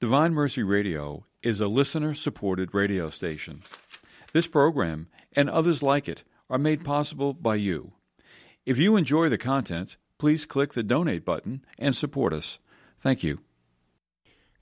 Divine Mercy Radio is a listener supported radio station. This program and others like it are made possible by you. If you enjoy the content, please click the donate button and support us. Thank you.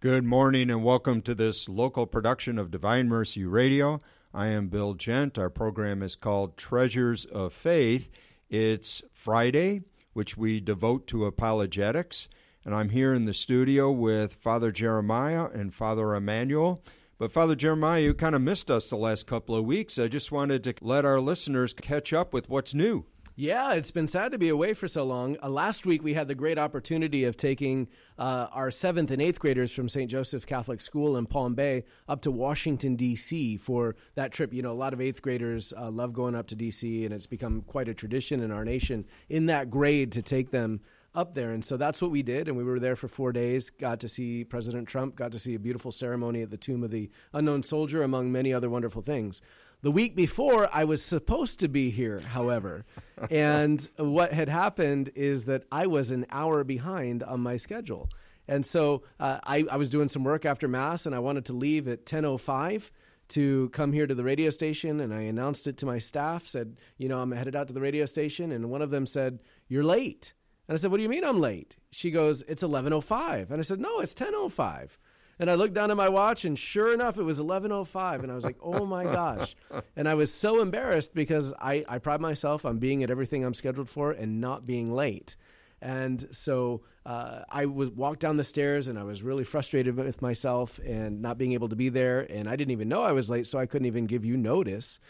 Good morning and welcome to this local production of Divine Mercy Radio. I am Bill Gent. Our program is called Treasures of Faith. It's Friday, which we devote to apologetics and I'm here in the studio with Father Jeremiah and Father Emmanuel. But Father Jeremiah, you kind of missed us the last couple of weeks. I just wanted to let our listeners catch up with what's new. Yeah, it's been sad to be away for so long. Uh, last week, we had the great opportunity of taking uh, our seventh and eighth graders from St. Joseph's Catholic School in Palm Bay up to Washington, D.C. for that trip. You know, a lot of eighth graders uh, love going up to D.C., and it's become quite a tradition in our nation in that grade to take them up there. And so that's what we did. And we were there for four days, got to see President Trump, got to see a beautiful ceremony at the tomb of the unknown soldier, among many other wonderful things. The week before, I was supposed to be here, however. and what had happened is that I was an hour behind on my schedule. And so uh, I, I was doing some work after Mass, and I wanted to leave at 10.05 to come here to the radio station and I announced it to my staff, said, you know, I'm headed out to the radio station. And one of them said, You're late. And I said, What do you mean I'm late? She goes, It's 11.05. And I said, No, it's 10.05. And I looked down at my watch, and sure enough, it was 11.05. And I was like, Oh my gosh. And I was so embarrassed because I, I pride myself on being at everything I'm scheduled for and not being late. And so uh, I was walked down the stairs and I was really frustrated with myself and not being able to be there. And I didn't even know I was late, so I couldn't even give you notice.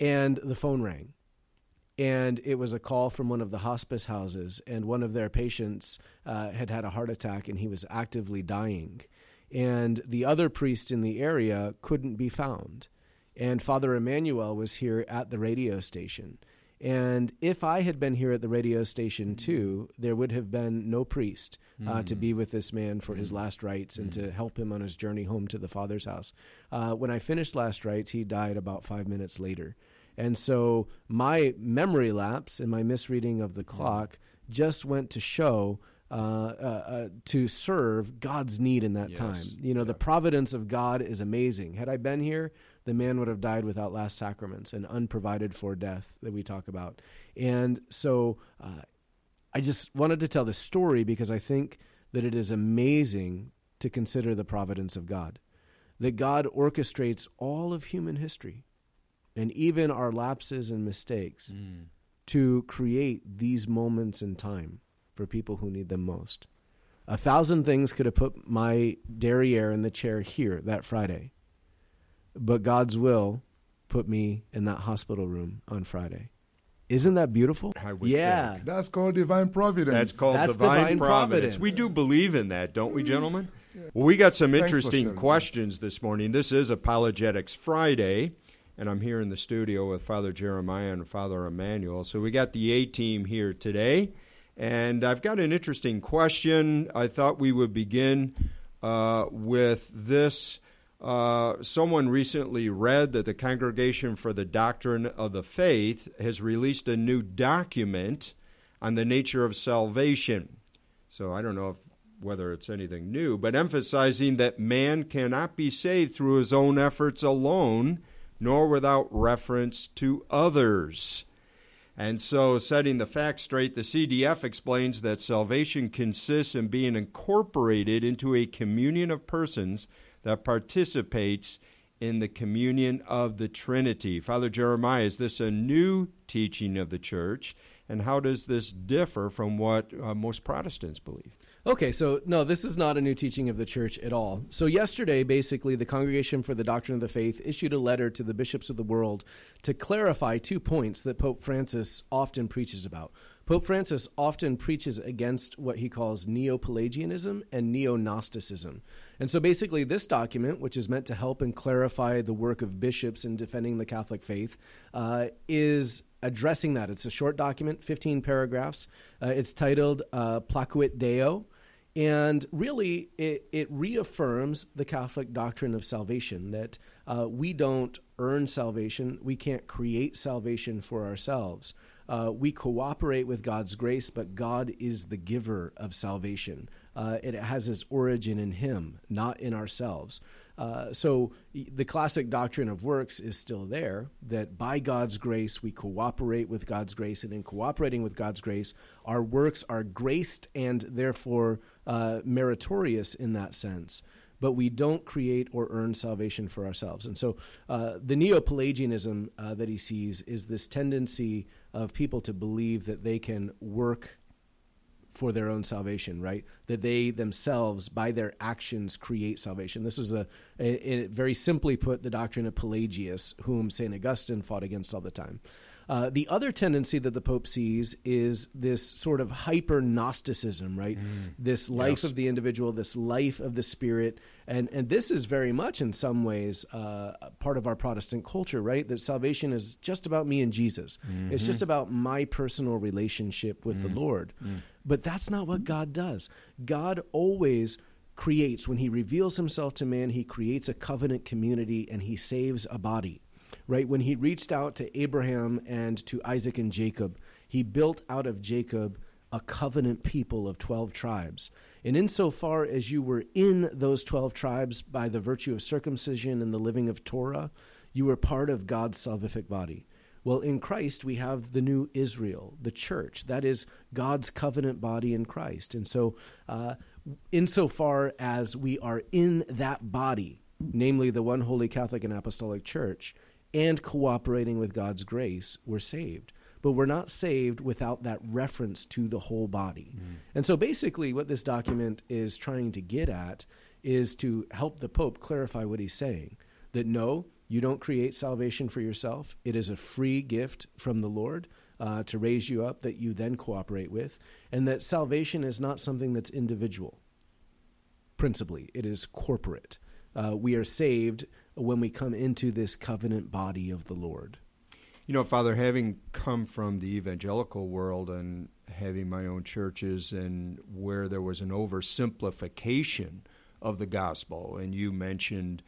And the phone rang and it was a call from one of the hospice houses, and one of their patients uh, had had a heart attack and he was actively dying. And the other priest in the area couldn't be found. And Father Emmanuel was here at the radio station. And if I had been here at the radio station too, there would have been no priest uh, mm. to be with this man for mm. his last rites and mm. to help him on his journey home to the Father's house. Uh, when I finished last rites, he died about five minutes later. And so my memory lapse and my misreading of the clock just went to show uh, uh, uh, to serve God's need in that yes. time. You know, yeah. the providence of God is amazing. Had I been here, the man would have died without last sacraments and unprovided for death that we talk about. And so uh, I just wanted to tell this story because I think that it is amazing to consider the providence of God, that God orchestrates all of human history and even our lapses and mistakes mm. to create these moments in time for people who need them most. A thousand things could have put my derriere in the chair here that Friday, but God's will put me in that hospital room on Friday. Isn't that beautiful? yeah. Think. That's called divine providence. That's called That's divine, divine providence. providence. We do believe in that, don't we, gentlemen? Yeah. Well, we got some Thanks interesting questions this morning. This is Apologetics Friday and I'm here in the studio with Father Jeremiah and Father Emmanuel. So we got the A team here today, and I've got an interesting question. I thought we would begin uh, with this. Uh, someone recently read that the Congregation for the Doctrine of the Faith has released a new document on the nature of salvation. So I don't know if whether it's anything new, but emphasizing that man cannot be saved through his own efforts alone nor without reference to others. And so, setting the facts straight, the CDF explains that salvation consists in being incorporated into a communion of persons that participates in the communion of the Trinity. Father Jeremiah, is this a new teaching of the church? And how does this differ from what uh, most Protestants believe? Okay, so no, this is not a new teaching of the church at all. So, yesterday, basically, the Congregation for the Doctrine of the Faith issued a letter to the bishops of the world to clarify two points that Pope Francis often preaches about. Pope Francis often preaches against what he calls neo Pelagianism and neo Gnosticism. And so, basically, this document, which is meant to help and clarify the work of bishops in defending the Catholic faith, uh, is addressing that. It's a short document, 15 paragraphs. Uh, it's titled uh, Placuit Deo. And really, it, it reaffirms the Catholic doctrine of salvation that uh, we don't earn salvation, we can't create salvation for ourselves. Uh, we cooperate with God's grace, but God is the giver of salvation. uh, it has its origin in Him, not in ourselves. Uh, so the classic doctrine of works is still there that by God's grace we cooperate with God's grace, and in cooperating with God's grace, our works are graced and therefore uh, meritorious in that sense. But we don't create or earn salvation for ourselves. And so uh, the Neo Pelagianism uh, that he sees is this tendency of people to believe that they can work for their own salvation, right? That they themselves, by their actions, create salvation. This is a, a, a very simply put, the doctrine of Pelagius, whom St. Augustine fought against all the time. Uh, the other tendency that the Pope sees is this sort of hyper Gnosticism, right? Mm. This life yes. of the individual, this life of the spirit. And, and this is very much, in some ways, uh, part of our Protestant culture, right? That salvation is just about me and Jesus. Mm-hmm. It's just about my personal relationship with mm. the Lord. Mm. But that's not what God does. God always creates, when He reveals Himself to man, He creates a covenant community and He saves a body right? When he reached out to Abraham and to Isaac and Jacob, he built out of Jacob a covenant people of 12 tribes. And insofar as you were in those 12 tribes by the virtue of circumcision and the living of Torah, you were part of God's salvific body. Well, in Christ, we have the new Israel, the church. That is God's covenant body in Christ. And so, uh, insofar as we are in that body, namely the one holy Catholic and Apostolic Church, and cooperating with God's grace, we're saved. But we're not saved without that reference to the whole body. Mm. And so basically, what this document is trying to get at is to help the Pope clarify what he's saying that no, you don't create salvation for yourself, it is a free gift from the Lord. Uh, to raise you up that you then cooperate with, and that salvation is not something that's individual. Principally, it is corporate. Uh, we are saved when we come into this covenant body of the Lord. You know, Father, having come from the evangelical world and having my own churches and where there was an oversimplification of the gospel, and you mentioned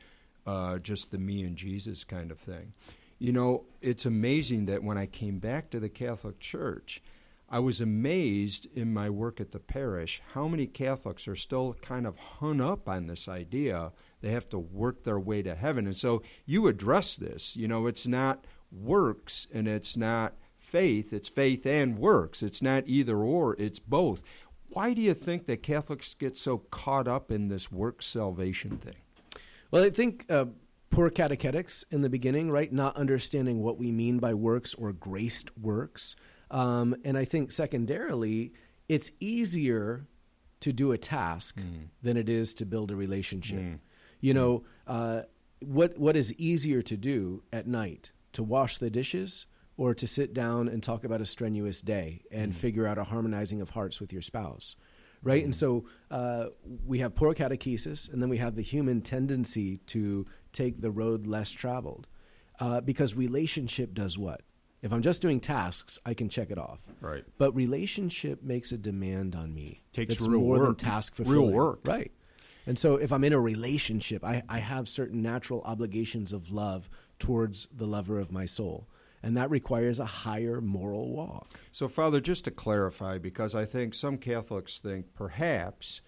uh, just the me and Jesus kind of thing. You know, it's amazing that when I came back to the Catholic Church, I was amazed in my work at the parish how many Catholics are still kind of hung up on this idea they have to work their way to heaven. And so you address this. You know, it's not works and it's not faith, it's faith and works. It's not either or, it's both. Why do you think that Catholics get so caught up in this work salvation thing? Well, I think uh, poor catechetics in the beginning, right? Not understanding what we mean by works or graced works. Um, and I think secondarily, it's easier to do a task mm. than it is to build a relationship. Mm. You know, uh, what what is easier to do at night? To wash the dishes or to sit down and talk about a strenuous day and mm figure out a harmonizing of hearts with your spouse? Right? And so uh, we have poor catechesis, and then we have the human tendency to take the road less traveled. Uh, because relationship does what? If I'm just doing tasks, I can check it off. Right. But relationship makes a demand on me. Takes real more work. than task fulfilling. Real work. Right. And so if I'm in a relationship, I, I have certain natural obligations of love towards the lover of my soul. And that requires a higher moral walk. So, Father, just to clarify, because I think some Catholics think perhaps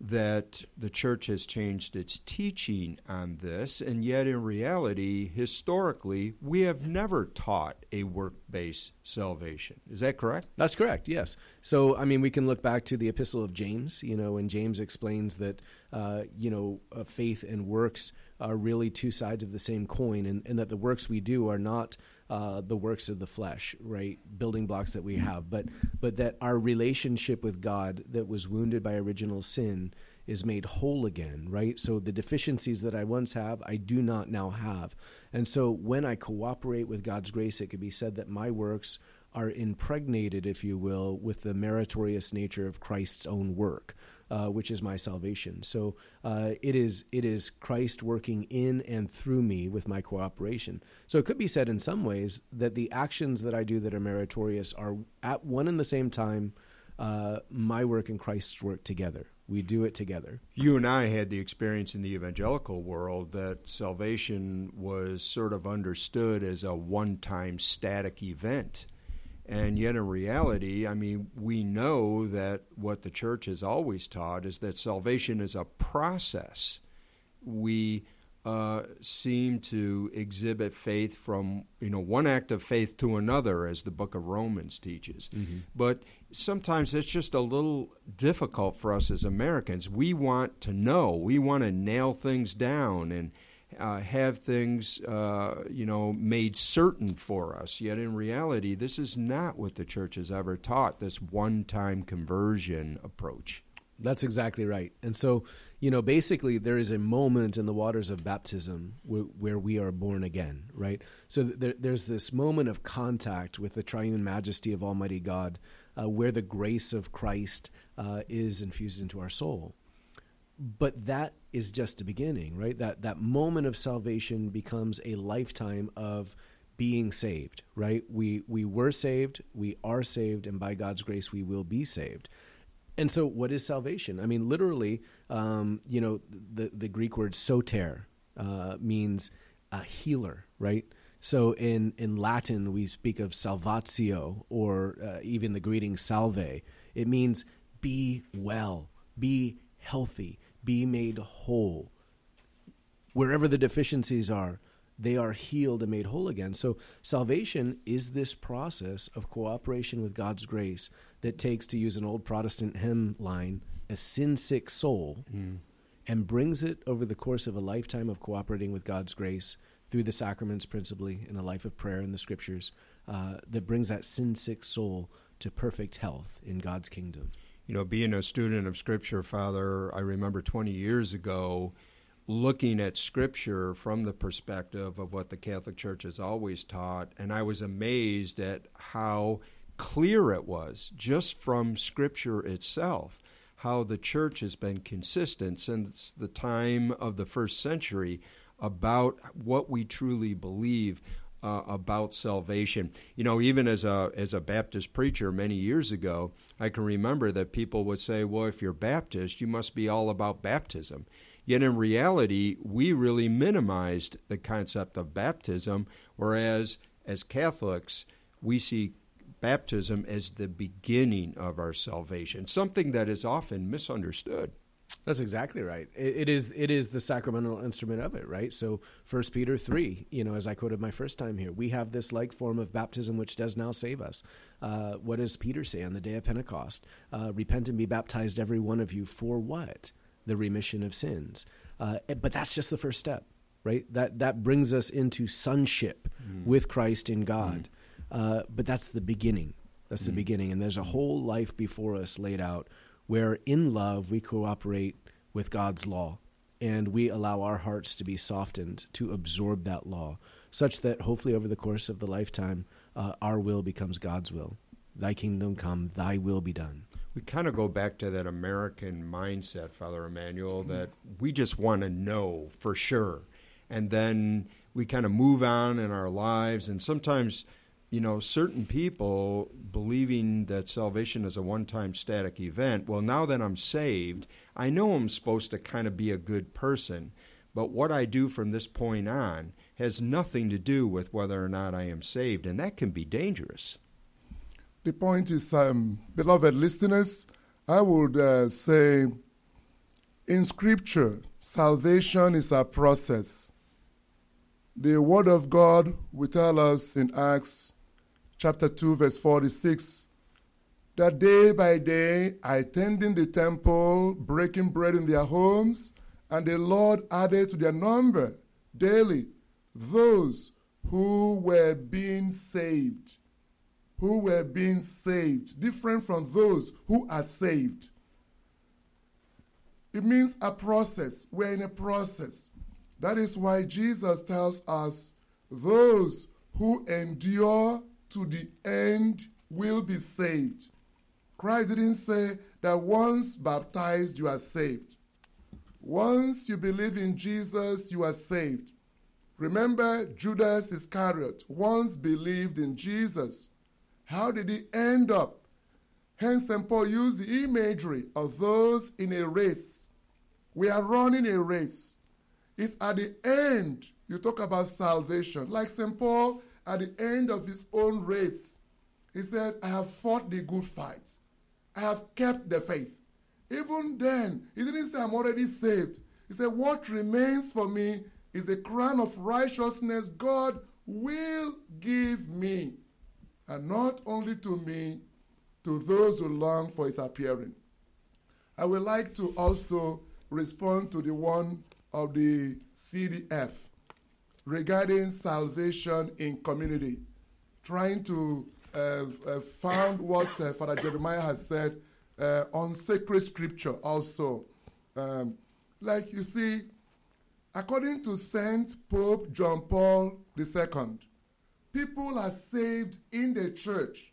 that the church has changed its teaching on this, and yet in reality, historically, we have never taught a work based salvation. Is that correct? That's correct, yes. So, I mean, we can look back to the Epistle of James, you know, and James explains that, uh, you know, uh, faith and works are really two sides of the same coin, and, and that the works we do are not uh, the works of the flesh, right? Building blocks that we have, but but that our relationship with God that was wounded by original sin is made whole again, right? So the deficiencies that I once have, I do not now have. And so when I cooperate with God's grace, it could be said that my works are impregnated, if you will, with the meritorious nature of Christ's own work uh, which is my salvation. So uh, it is it is Christ working in and through me with my cooperation. So it could be said in some ways that the actions that I do that are meritorious are at one and the same time uh, my work and Christ's work together. We do it together. You and I had the experience in the evangelical world that salvation was sort of understood as a one time static event And yet, in reality, I mean, we know that what the church has always taught is that salvation is a process. We uh, seem to exhibit faith from you know one act of faith to another, as the Book of Romans teaches. Mm-hmm. But sometimes it's just a little difficult for us as Americans. We want to know, we want to nail things down, and uh, have things uh, you know made certain for us. Yet in reality, this is not what the church has ever taught. This one-time conversion approach. That's exactly right. And so, you know, basically, there is a moment in the waters of baptism where, where we are born again, right? So there, there's this moment of contact with the triune majesty of Almighty God, uh, where the grace of Christ uh, is infused into our soul. But that is just the beginning, right? That that moment of salvation becomes a lifetime of being saved, right? We we were saved, we are saved, and by God's grace, we will be saved. And so, what is salvation? I mean, literally, um, you know, the, the Greek word soter uh, means a healer, right? So, in, in Latin, we speak of salvatio or uh, even the greeting salve. It means be well, be healthy, be made whole. Wherever the deficiencies are, they are healed and made whole again. So, salvation is this process of cooperation with God's grace that takes, to use an old Protestant hymn line, a sin sick soul mm. and brings it over the course of a lifetime of cooperating with God's grace through the sacraments, principally, in a life of prayer and the scriptures, uh, that brings that sin sick soul to perfect health in God's kingdom. You know, being a student of Scripture, Father, I remember 20 years ago looking at Scripture from the perspective of what the Catholic Church has always taught, and I was amazed at how clear it was just from Scripture itself how the church has been consistent since the time of the first century about what we truly believe uh, about salvation. You know, even as a as a Baptist preacher many years ago, I can remember that people would say, "Well, if you're Baptist, you must be all about baptism." Yet in reality, we really minimized the concept of baptism, whereas as Catholics, we see baptism as the beginning of our salvation, something that is often misunderstood. That's exactly right. It, it is it is the sacramental instrument of it, right? So First Peter three, you know, as I quoted my first time here, we have this like form of baptism which does now save us. Uh, what does Peter say on the day of Pentecost? Uh, Repent and be baptized, every one of you, for what? The remission of sins. Uh, but that's just the first step, right? That that brings us into sonship mm. with Christ in God. Mm. Uh, but that's the beginning. That's the mm-hmm. beginning. And there's a whole life before us laid out where in love we cooperate with God's law and we allow our hearts to be softened to absorb that law, such that hopefully over the course of the lifetime, uh, our will becomes God's will. Thy kingdom come, thy will be done. We kind of go back to that American mindset, Father Emmanuel, that we just want to know for sure. And then we kind of move on in our lives. And sometimes you know, certain people believing that salvation is a one time static event, well, now that I'm saved, I know I'm supposed to kind of be a good person, but what I do from this point on has nothing to do with whether or not I am saved, and that can be dangerous. The point is, um, beloved listeners, I would uh, say in Scripture, salvation is a process. The Word of God will tell us in Acts chapter 2, verse 46, that day by day, I attending the temple, breaking bread in their homes, and the Lord added to their number daily those who were being saved. Who were being saved, different from those who are saved. It means a process. We're in a process. That is why Jesus tells us those who endure to the end will be saved. Christ didn't say that once baptized, you are saved. Once you believe in Jesus, you are saved. Remember Judas Iscariot once believed in Jesus. How did he end up? Hence, St. Paul used the imagery of those in a race. We are running a race. It's at the end you talk about salvation. Like St. Paul at the end of his own race. He said, I have fought the good fight. I have kept the faith. Even then, he didn't say, I'm already saved. He said, What remains for me is the crown of righteousness God will give me. And not only to me, to those who long for his appearing. I would like to also respond to the one of the CDF regarding salvation in community, trying to uh, uh, found what uh, Father Jeremiah has said uh, on sacred scripture also. Um, like you see, according to Saint Pope John Paul II, people are saved in the church.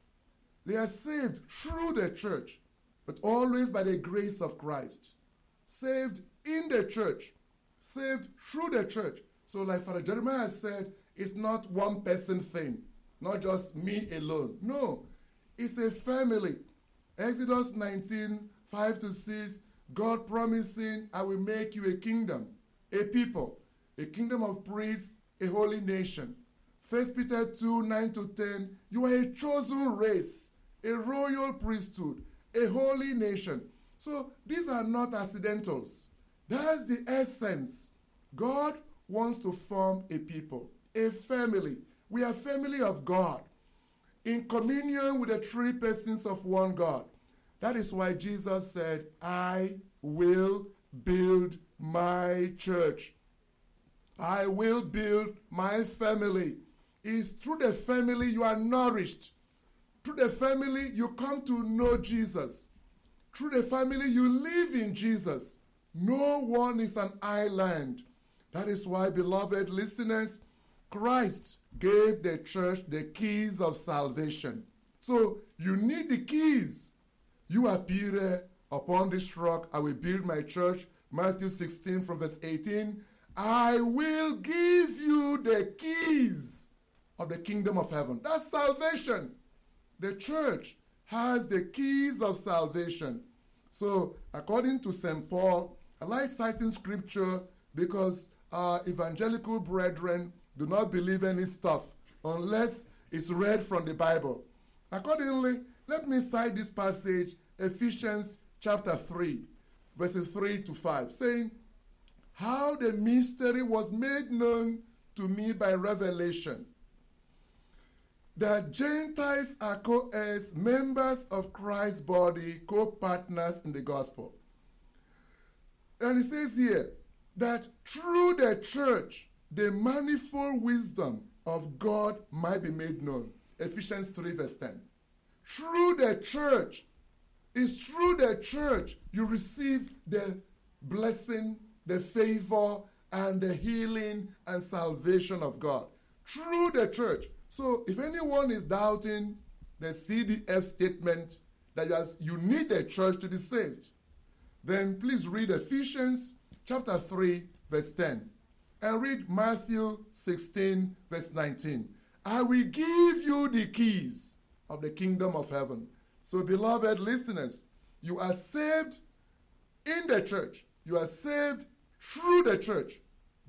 They are saved through the church, but always by the grace of Christ. Saved in the church, saved through the church. So, like Father Jeremiah said, it's not one person thing, not just me alone. No, it's a family. Exodus 19, 5 to 6, God promising, I will make you a kingdom, a people, a kingdom of priests, a holy nation. 1 Peter 2, 9 to 10, you are a chosen race, a royal priesthood, a holy nation. So these are not accidentals. That's the essence. God wants to form a people, a family. We are family of God in communion with the three persons of one God. That is why Jesus said, I will build my church. I will build my family. It's through the family you are nourished. Through the family you come to know Jesus. Through the family you live in Jesus. No one is an island. That is why, beloved listeners, Christ gave the church the keys of salvation. So you need the keys. You are eh, Peter, upon this rock I will build my church. Matthew 16 from verse 18. I will give you the keys of the kingdom of heaven. That's salvation. The church has the keys of salvation. So, according to St. Paul, I like citing scripture because our evangelical brethren do not believe any stuff unless it's read from the Bible. Accordingly, let me cite this passage, Ephesians chapter 3, verses 3 to 5, saying, How the mystery was made known to me by revelation. That Gentiles are co heirs, members of Christ's body, co partners in the gospel. And it says here that through the church, the manifold wisdom of God might be made known. Ephesians 3, verse 10. Through the church, it's through the church you receive the blessing, the favor, and the healing and salvation of God. Through the church. So if anyone is doubting the CDF statement that you need the church to be saved, then please read Ephesians chapter 3, verse 10, and read Matthew 16, verse 19. I will give you the keys of the kingdom of heaven. So, beloved listeners, you are saved in the church, you are saved through the church,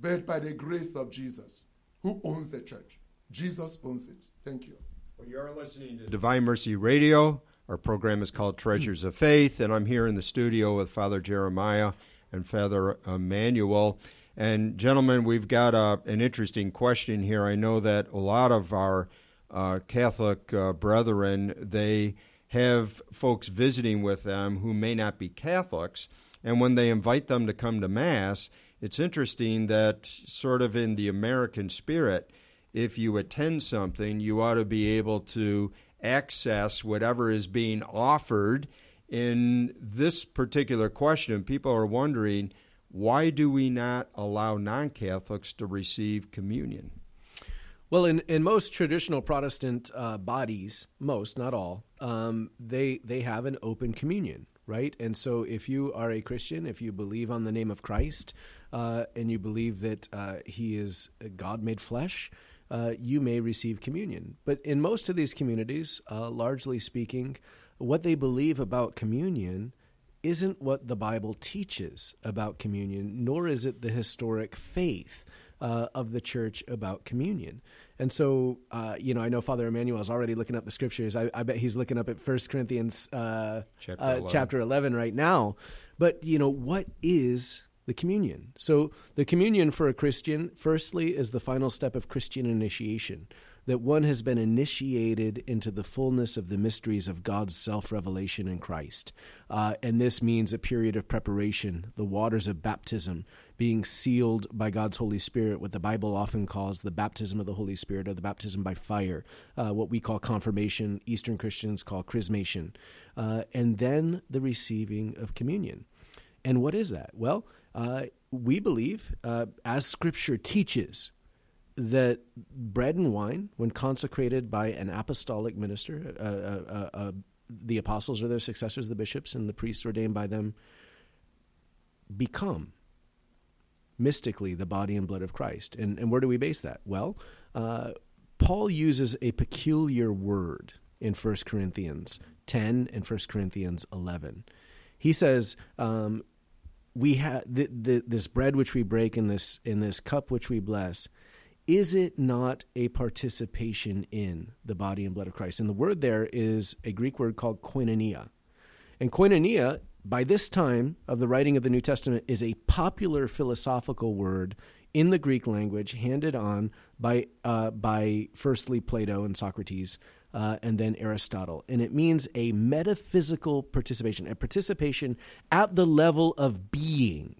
but by the grace of Jesus. Who owns the church? Jesus owns it. Thank you. Well, you're listening to Divine Mercy Radio. Our program is called Treasures of Faith, and I'm here in the studio with Father Jeremiah and Father Emmanuel. And, gentlemen, we've got uh, an interesting question here. I know that a lot of our uh, Catholic uh, brethren, they have folks visiting with them who may not be Catholics. And when they invite them to come to Mass, it's interesting that, sort of in the American spirit, if you attend something, you ought to be able to access whatever is being offered. In this particular question, people are wondering why do we not allow non Catholics to receive communion? Well, in, in most traditional Protestant uh, bodies, most, not all, um, they, they have an open communion, right? And so if you are a Christian, if you believe on the name of Christ, uh, and you believe that uh, he is God made flesh, uh, you may receive communion. But in most of these communities, uh, largely speaking, what they believe about communion isn't what the Bible teaches about communion, nor is it the historic faith uh, of the church about communion. And so, uh, you know, I know Father Emmanuel is already looking up the scriptures. I, I bet he's looking up at First Corinthians uh, chapter, uh, 11. chapter 11 right now. But, you know, what is the communion? So, the communion for a Christian, firstly, is the final step of Christian initiation that one has been initiated into the fullness of the mysteries of God's self revelation in Christ. Uh, and this means a period of preparation, the waters of baptism, being sealed by God's Holy Spirit, what the Bible often calls the baptism of the Holy Spirit or the baptism by fire, uh, what we call confirmation, Eastern Christians call chrismation, uh, and then the receiving of communion. And what is that? Well, uh, we believe, uh, as Scripture teaches, that bread and wine, when consecrated by an apostolic minister, uh, uh, uh, uh, the apostles or their successors, the bishops and the priests ordained by them, become mystically the body and blood of Christ. And, and where do we base that? Well, uh, Paul uses a peculiar word in 1 Corinthians 10 and 1 Corinthians 11. He says, um, we have this bread which we break in this in this cup which we bless is it not a participation in the body and blood of Christ? And the word there is a Greek word called koinonia. And koinonia, by this time of the writing of the New Testament, is a popular philosophical word in the Greek language, handed on by, uh, by firstly Plato and Socrates, uh, and then Aristotle. And it means a metaphysical participation, a participation at the level of being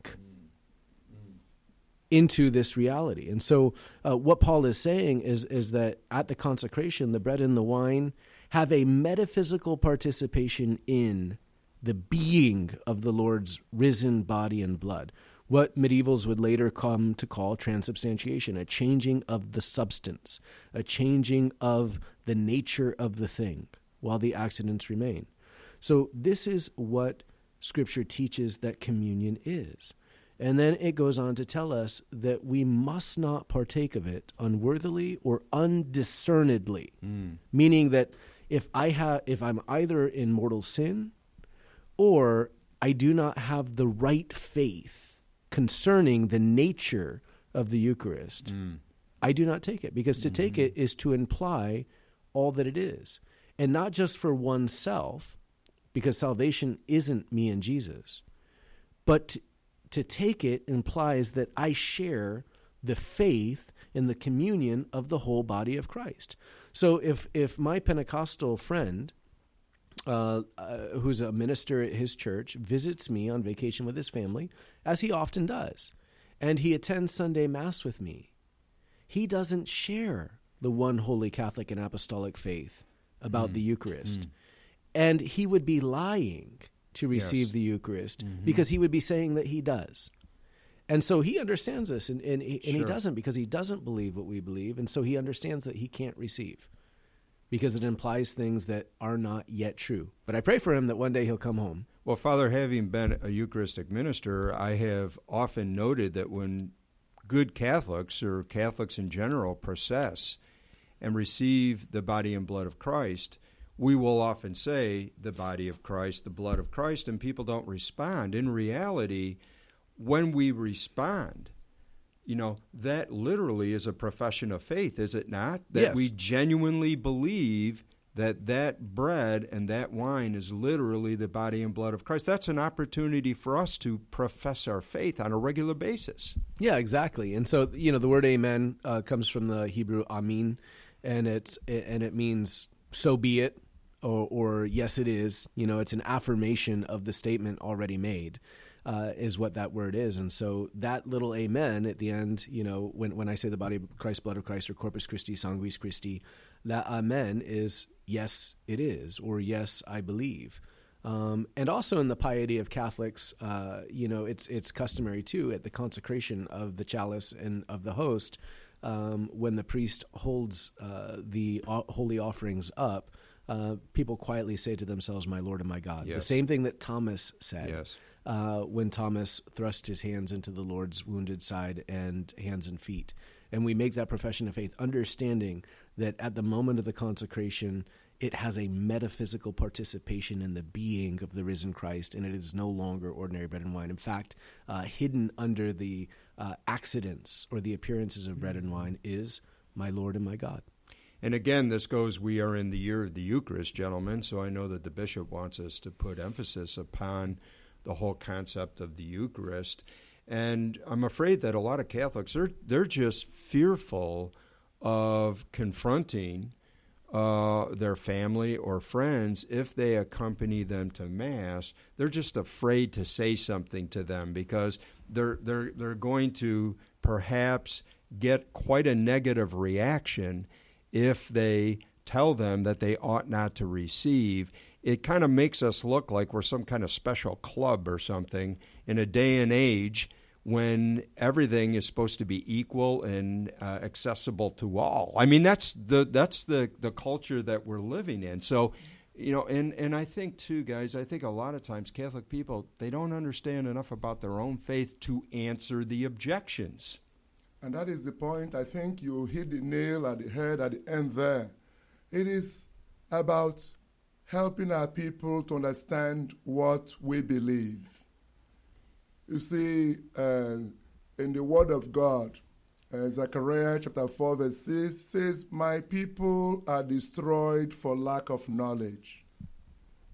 into this reality. And so, uh, what Paul is saying is, is that at the consecration, the bread and the wine have a metaphysical participation in the being of the Lord's risen body and blood. What medievals would later come to call transubstantiation, a changing of the substance, a changing of the nature of the thing while the accidents remain. So, this is what Scripture teaches that communion is. And then it goes on to tell us that we must not partake of it unworthily or undiscernedly. Mm. Meaning that if I have if I'm either in mortal sin or I do not have the right faith concerning the nature of the Eucharist, mm. I do not take it because to mm-hmm. take it is to imply all that it is. And not just for oneself, because salvation isn't me and Jesus, but to take it implies that I share the faith in the communion of the whole body of Christ. So if if my Pentecostal friend, uh, uh, who's a minister at his church, visits me on vacation with his family, as he often does, and he attends Sunday Mass with me, he doesn't share the one holy Catholic and Apostolic faith about mm. the Eucharist. Mm. And he would be lying to receive yes. the Eucharist mm-hmm. because he would be saying that he does. And so he understands this, and, and, he, and sure. he doesn't because he doesn't believe what we believe. And so he understands that he can't receive because it implies things that are not yet true. But I pray for him that one day he'll come home. Well, Father, having been a Eucharistic minister, I have often noted that when good Catholics or Catholics in general process and receive the body and blood of Christ, we will often say the body of Christ, the blood of Christ, and people don't respond. In reality, when we respond, you know, that literally is a profession of faith, is it not? That yes. we genuinely believe that that bread and that wine is literally the body and blood of Christ. That's an opportunity for us to profess our faith on a regular basis. Yeah, exactly. And so, you know, the word amen uh, comes from the Hebrew amin, and it's and it means so be it or, or yes, it is. You know, it's an affirmation of the statement already made. Uh, is what that word is. And so that little amen at the end, you know, when, when I say the body of Christ, blood of Christ, or Corpus Christi, Sanguis Christi, that amen is yes, it is, or yes, I believe. Um, and also in the piety of Catholics, uh, you know, it's it's customary too at the consecration of the chalice and of the host um, when the priest holds uh, the holy offerings up uh, people quietly say to themselves, My Lord and my God. Yes. The same thing that Thomas said yes. uh, when Thomas thrust his hands into the Lord's wounded side and hands and feet. And we make that profession of faith, understanding that at the moment of the consecration, it has a metaphysical participation in the being of the risen Christ, and it is no longer ordinary bread and wine. In fact, uh, hidden under the uh, accidents or the appearances of bread and wine is my Lord and my God. And again, this goes, we are in the year of the Eucharist, gentlemen, so I know that the bishop wants us to put emphasis upon the whole concept of the Eucharist. And I'm afraid that a lot of Catholics, they're, they're just fearful of confronting uh, their family or friends if they accompany them to Mass. They're just afraid to say something to them because they're, they're, they're going to perhaps get quite a negative reaction if they tell them that they ought not to receive. It kind of makes us look like we're some kind of special club or something in a day and age when everything is supposed to be equal and uh, accessible to all. I mean, that's the that's the the culture that we're living in. So, you know, and and I think too, guys, I think a lot of times Catholic people they don't understand enough about their own faith to answer the objections. And that is the point. I think you hit the nail at the head at the end there. It is about helping our people to understand what we believe. You see, uh, in the Word of God, uh, Zechariah chapter 4, verse 6 says, My people are destroyed for lack of knowledge.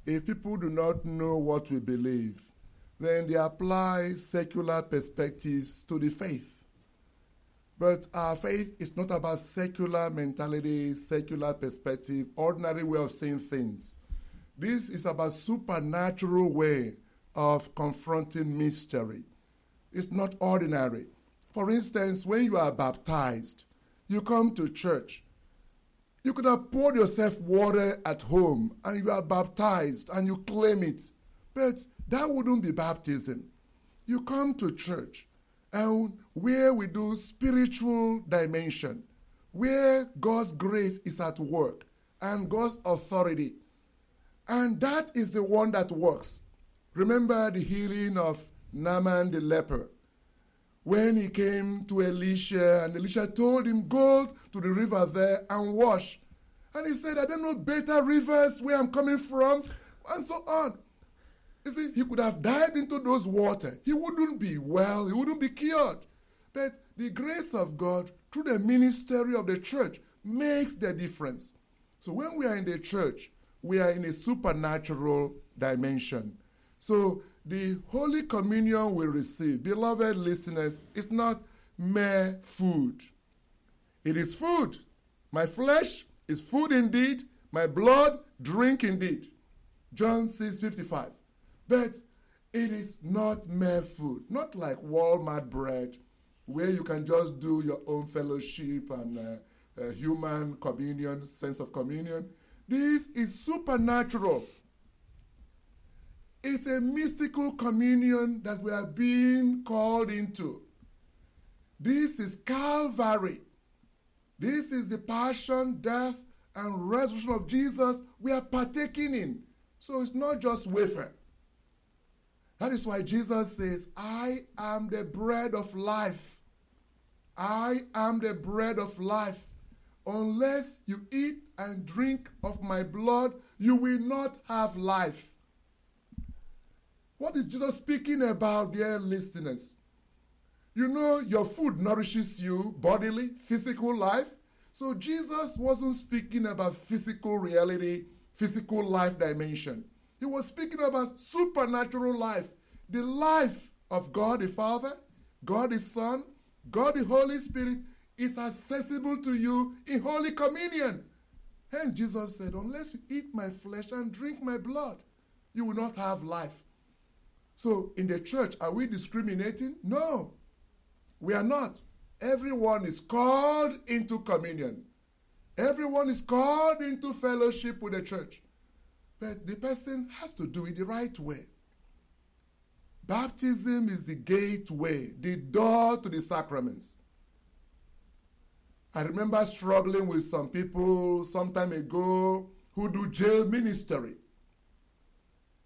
If people do not know what we believe, then they apply secular perspectives to the faith. But our faith is not about secular mentality, secular perspective, ordinary way of seeing things. This is about supernatural way of confronting mystery. It's not ordinary. For instance, when you are baptized, you come to church. You could have poured yourself water at home and you are baptized and you claim it. But that wouldn't be baptism. You come to church and where we do spiritual dimension, where God's grace is at work and God's authority. And that is the one that works. Remember the healing of Naaman the leper. When he came to Elisha, and Elisha told him, Go to the river there and wash. And he said, I don't know better rivers where I'm coming from, and so on. You see, he could have dived into those waters. He wouldn't be well, he wouldn't be cured. But the grace of God through the ministry of the church makes the difference. So when we are in the church, we are in a supernatural dimension. So the Holy Communion we receive, beloved listeners, is not mere food. It is food. My flesh is food indeed, my blood, drink indeed. John 6 55. But it is not mere food, not like Walmart bread, where you can just do your own fellowship and uh, uh, human communion, sense of communion. This is supernatural. It's a mystical communion that we are being called into. This is Calvary. This is the passion, death, and resurrection of Jesus we are partaking in. So it's not just wafer. That is why Jesus says, I am the bread of life. I am the bread of life. Unless you eat and drink of my blood, you will not have life. What is Jesus speaking about, dear listeners? You know, your food nourishes you bodily, physical life. So Jesus wasn't speaking about physical reality, physical life dimension. He was speaking about supernatural life, the life of God the Father, God the Son, God the Holy Spirit is accessible to you in Holy Communion. Hence, Jesus said, Unless you eat my flesh and drink my blood, you will not have life. So, in the church, are we discriminating? No, we are not. Everyone is called into communion. Everyone is called into fellowship with the church. But the person has to do it the right way. Baptism is the gateway, the door to the sacraments. I remember struggling with some people some time ago who do jail ministry.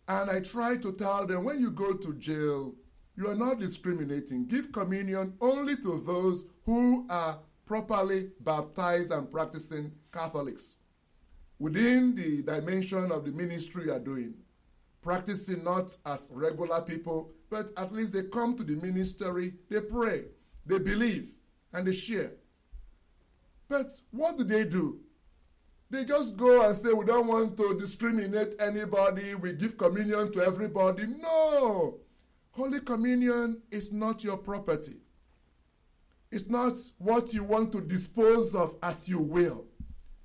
And I tried to tell them when you go to jail, you are not discriminating. Give communion only to those who are properly baptized and practicing Catholics within the dimension of the ministry you are doing. Practicing not as regular people, but at least they come to the ministry, they pray. they believe and they share. But what do they do? They just go and say, We don't want to discriminate anybody, we give communion to everybody. No! Holy Communion is not your property. It's not what you want to dispose of as you will.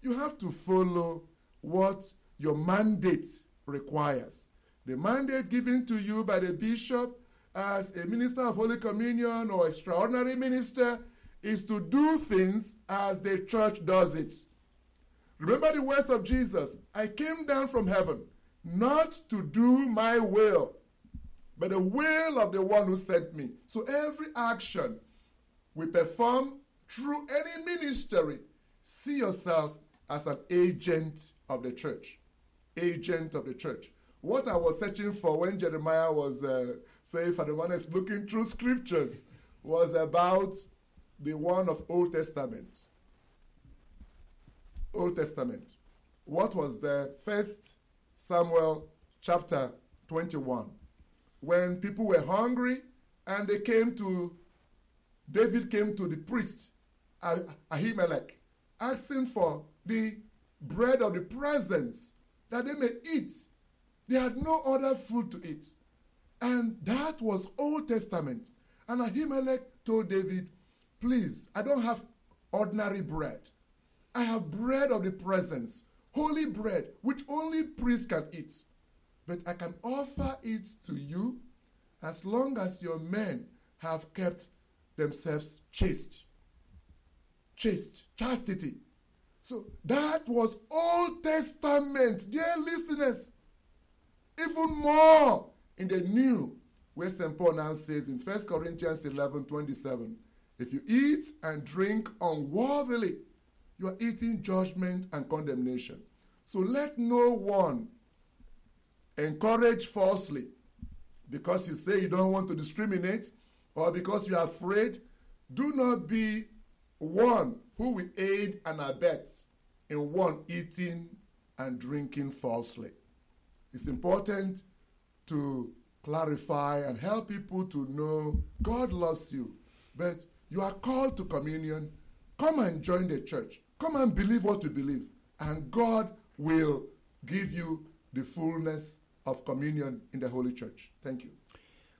You have to follow what your mandate requires. The mandate given to you by the bishop as a minister of Holy Communion or extraordinary minister is to do things as the church does it. Remember the words of Jesus I came down from heaven not to do my will, but the will of the one who sent me. So every action we perform through any ministry, see yourself as an agent of the church. Agent of the church. What I was searching for when Jeremiah was uh, saying, for the one is looking through scriptures, was about the one of Old Testament. Old Testament. What was the first Samuel chapter 21? When people were hungry and they came to, David came to the priest, Ahimelech, asking for the bread of the presence that they may eat. They had no other food to eat. And that was Old Testament. And Ahimelech told David, Please, I don't have ordinary bread. I have bread of the presence, holy bread, which only priests can eat. But I can offer it to you as long as your men have kept themselves chaste. Chaste, chastity. So that was Old Testament, dear listeners. Even more in the New, where St. Paul now says in 1 Corinthians 11 27, if you eat and drink unworthily, you are eating judgment and condemnation. So let no one encourage falsely because you say you don't want to discriminate or because you are afraid. Do not be one who will aid and abet in one eating and drinking falsely. It's important to clarify and help people to know God loves you, but you are called to communion. Come and join the church. Come and believe what you believe, and God will give you the fullness of communion in the Holy Church. Thank you.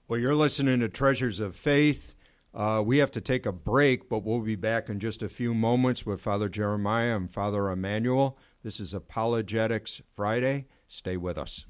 Well, you're listening to Treasures of Faith. Uh, we have to take a break, but we'll be back in just a few moments with Father Jeremiah and Father Emmanuel. This is Apologetics Friday. Stay with us.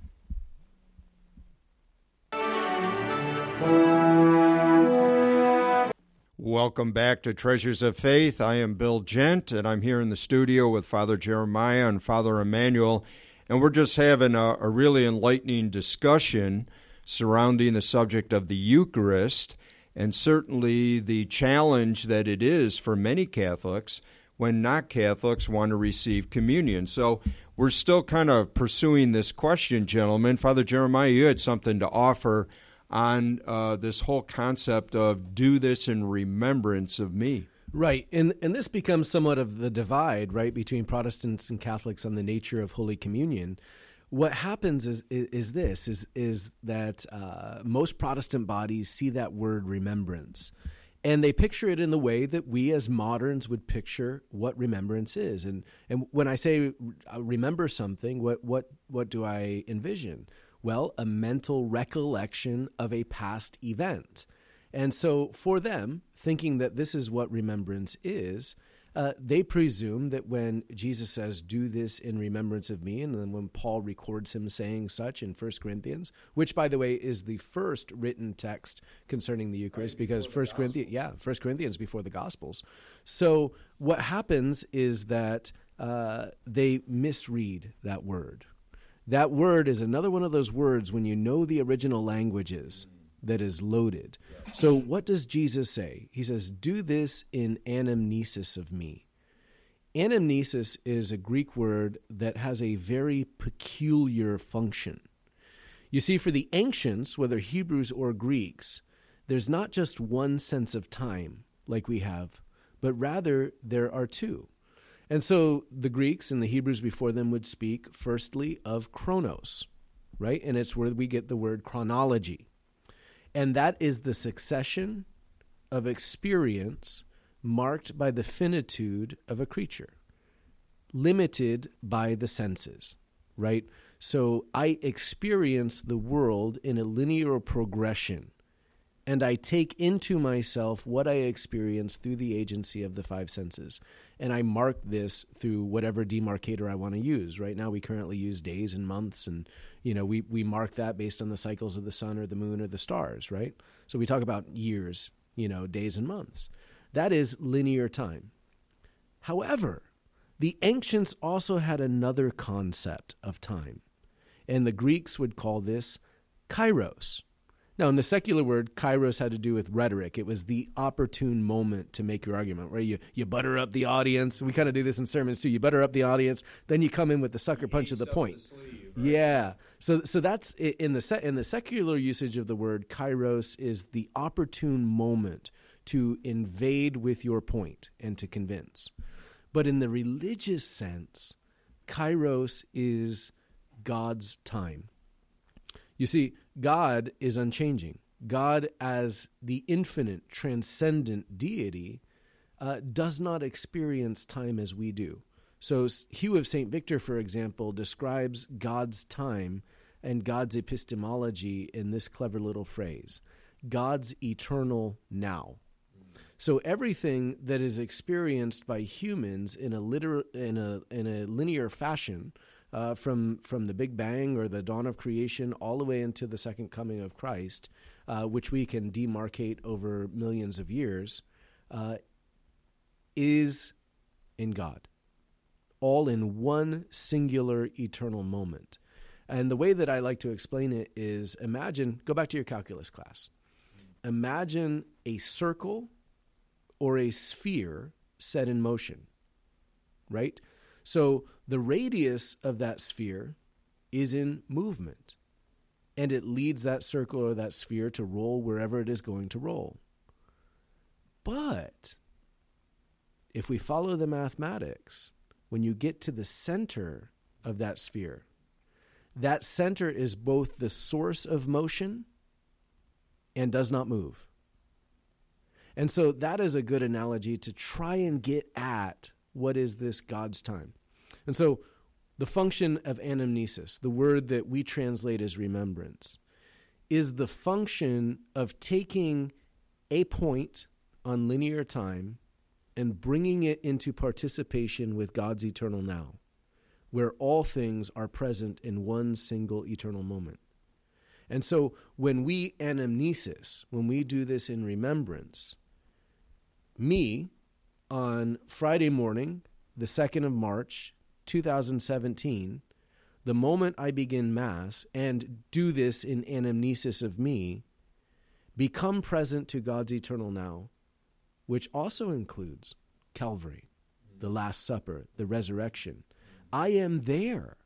Welcome back to Treasures of Faith. I am Bill Gent, and I'm here in the studio with Father Jeremiah and Father Emmanuel, and we're just having a, a really enlightening discussion surrounding the subject of the Eucharist, and certainly the challenge that it is for many Catholics when not Catholics want to receive communion. So we're still kind of pursuing this question, gentlemen. Father Jeremiah, you had something to offer on uh, this whole concept of do this in remembrance of me. Right, and and this becomes somewhat of the divide, right, between Protestants and Catholics on the nature of Holy Communion. What happens is is, is this is is that uh, most Protestant bodies see that word remembrance, and they picture it in the way that we as moderns would picture what remembrance is. And and when I say uh, remember something, what what what do I envision? Well, a mental recollection of a past event. And so, for them, thinking that this is what remembrance is, uh, they presume that when Jesus says, Do this in remembrance of me, and then when Paul records him saying such in 1 Corinthians, which, by the way, is the first written text concerning the Eucharist, right, because First Corinthians, yeah, First Corinthians before the Gospels. So, what happens is that uh, they misread that word, that word is another one of those words when you know the original languages that is loaded. So, what does Jesus say? He says, Do this in anamnesis of me. Anamnesis is a Greek word that has a very peculiar function. You see, for the ancients, whether Hebrews or Greeks, there's not just one sense of time like we have, but rather there are two. And so the Greeks and the Hebrews before them would speak firstly of chronos, right? And it's where we get the word chronology. And that is the succession of experience marked by the finitude of a creature, limited by the senses, right? So I experience the world in a linear progression, and I take into myself what I experience through the agency of the five senses. And I mark this through whatever demarcator I want to use. Right now, we currently use days and months, and you know we we mark that based on the cycles of the sun or the moon or the stars. Right. So we talk about years, you know, days and months. That is linear time. However, the ancients also had another concept of time, and the Greeks would call this kairos. Now, in the secular word, kairos had to do with rhetoric. It was the opportune moment to make your argument, where you, you butter up the audience. We kind of do this in sermons too. You butter up the audience, then you come in with the sucker punch of the point. The sleeve, right? Yeah. So, so that's in the in the secular usage of the word. Kairos is the opportune moment to invade with your point and to convince. But in the religious sense, kairos is God's time. You see, God is unchanging. God, as the infinite, transcendent deity, uh, does not experience time as we do. So, Hugh of St. Victor, for example, describes God's time and God's epistemology in this clever little phrase God's eternal now. So everything that is experienced by humans in a liter- in a in a linear fashion, uh, from from the Big Bang or the dawn of creation all the way into the second coming of Christ, uh, which we can demarcate over millions of years, uh, is in God, all in one singular eternal moment. And the way that I like to explain it is imagine, go back to your calculus class. Imagine a circle or a sphere set in motion, right? So the radius of that sphere is in movement, and it leads that circle or that sphere to roll wherever it is going to roll. But if we follow the mathematics, when you get to the center of that sphere, that center is both the source of motion and does not move. And so that is a good analogy to try and get at what is this God's time. And so the function of anamnesis, the word that we translate as remembrance, is the function of taking a point on linear time and bringing it into participation with God's eternal now, where all things are present in one single eternal moment. And so when we anamnesis, when we do this in remembrance, me on Friday morning, the 2nd of March, 2017, the moment I begin Mass and do this in anamnesis of me, become present to God's eternal now, which also includes Calvary, the Last Supper, the resurrection. I am there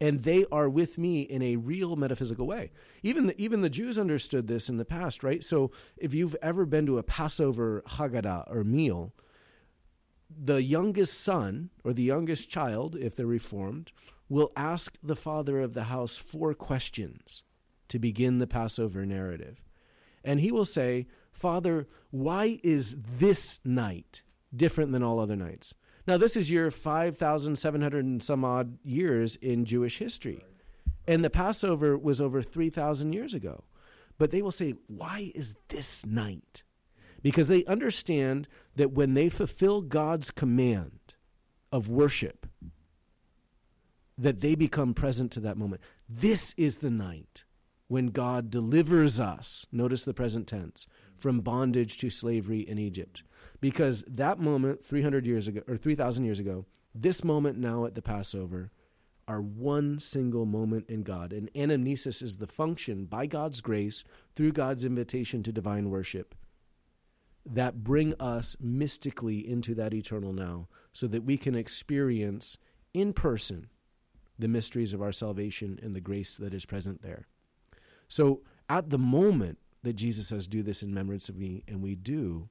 and they are with me in a real metaphysical way. Even the, even the Jews understood this in the past, right? So if you've ever been to a Passover Haggadah or meal, the youngest son or the youngest child, if they're reformed, will ask the father of the house four questions to begin the Passover narrative. And he will say, Father, why is this night different than all other nights? Now, this is your 5,700 and some odd years in Jewish history. And the Passover was over 3,000 years ago. But they will say, why is this night? Because they understand that when they fulfill God's command of worship, that they become present to that moment. This is the night when God delivers us, notice the present tense, from bondage to slavery in Egypt because that moment 300 years ago or 3000 years ago this moment now at the passover are one single moment in god and anamnesis is the function by god's grace through god's invitation to divine worship that bring us mystically into that eternal now so that we can experience in person the mysteries of our salvation and the grace that is present there so at the moment that jesus says do this in remembrance of me and we do